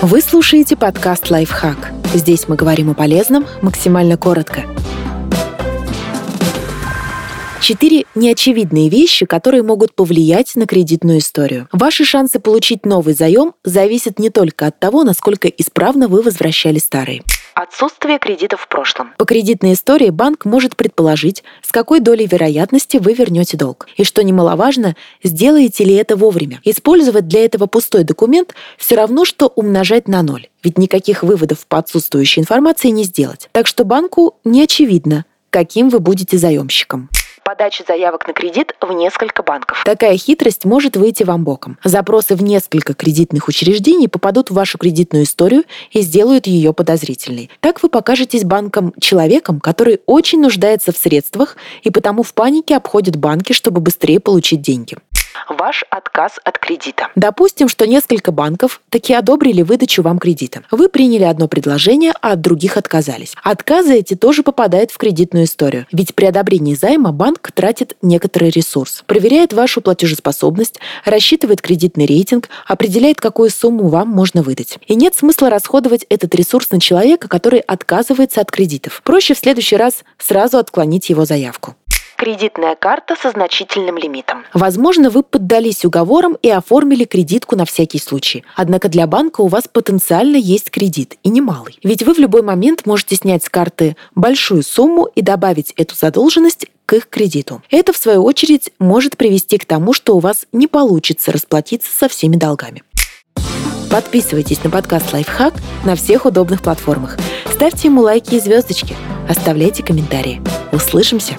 Вы слушаете подкаст «Лайфхак». Здесь мы говорим о полезном максимально коротко. Четыре неочевидные вещи, которые могут повлиять на кредитную историю. Ваши шансы получить новый заем зависят не только от того, насколько исправно вы возвращали старый. Отсутствие кредитов в прошлом. По кредитной истории банк может предположить, с какой долей вероятности вы вернете долг. И что немаловажно, сделаете ли это вовремя. Использовать для этого пустой документ все равно, что умножать на ноль. Ведь никаких выводов по отсутствующей информации не сделать. Так что банку не очевидно, каким вы будете заемщиком подачи заявок на кредит в несколько банков. Такая хитрость может выйти вам боком. Запросы в несколько кредитных учреждений попадут в вашу кредитную историю и сделают ее подозрительной. Так вы покажетесь банком человеком, который очень нуждается в средствах и потому в панике обходит банки, чтобы быстрее получить деньги ваш отказ от кредита. Допустим, что несколько банков таки одобрили выдачу вам кредита. Вы приняли одно предложение, а от других отказались. Отказы эти тоже попадают в кредитную историю. Ведь при одобрении займа банк тратит некоторый ресурс. Проверяет вашу платежеспособность, рассчитывает кредитный рейтинг, определяет, какую сумму вам можно выдать. И нет смысла расходовать этот ресурс на человека, который отказывается от кредитов. Проще в следующий раз сразу отклонить его заявку кредитная карта со значительным лимитом. Возможно, вы поддались уговорам и оформили кредитку на всякий случай. Однако для банка у вас потенциально есть кредит, и немалый. Ведь вы в любой момент можете снять с карты большую сумму и добавить эту задолженность к их кредиту. Это, в свою очередь, может привести к тому, что у вас не получится расплатиться со всеми долгами. Подписывайтесь на подкаст «Лайфхак» на всех удобных платформах. Ставьте ему лайки и звездочки. Оставляйте комментарии. Услышимся!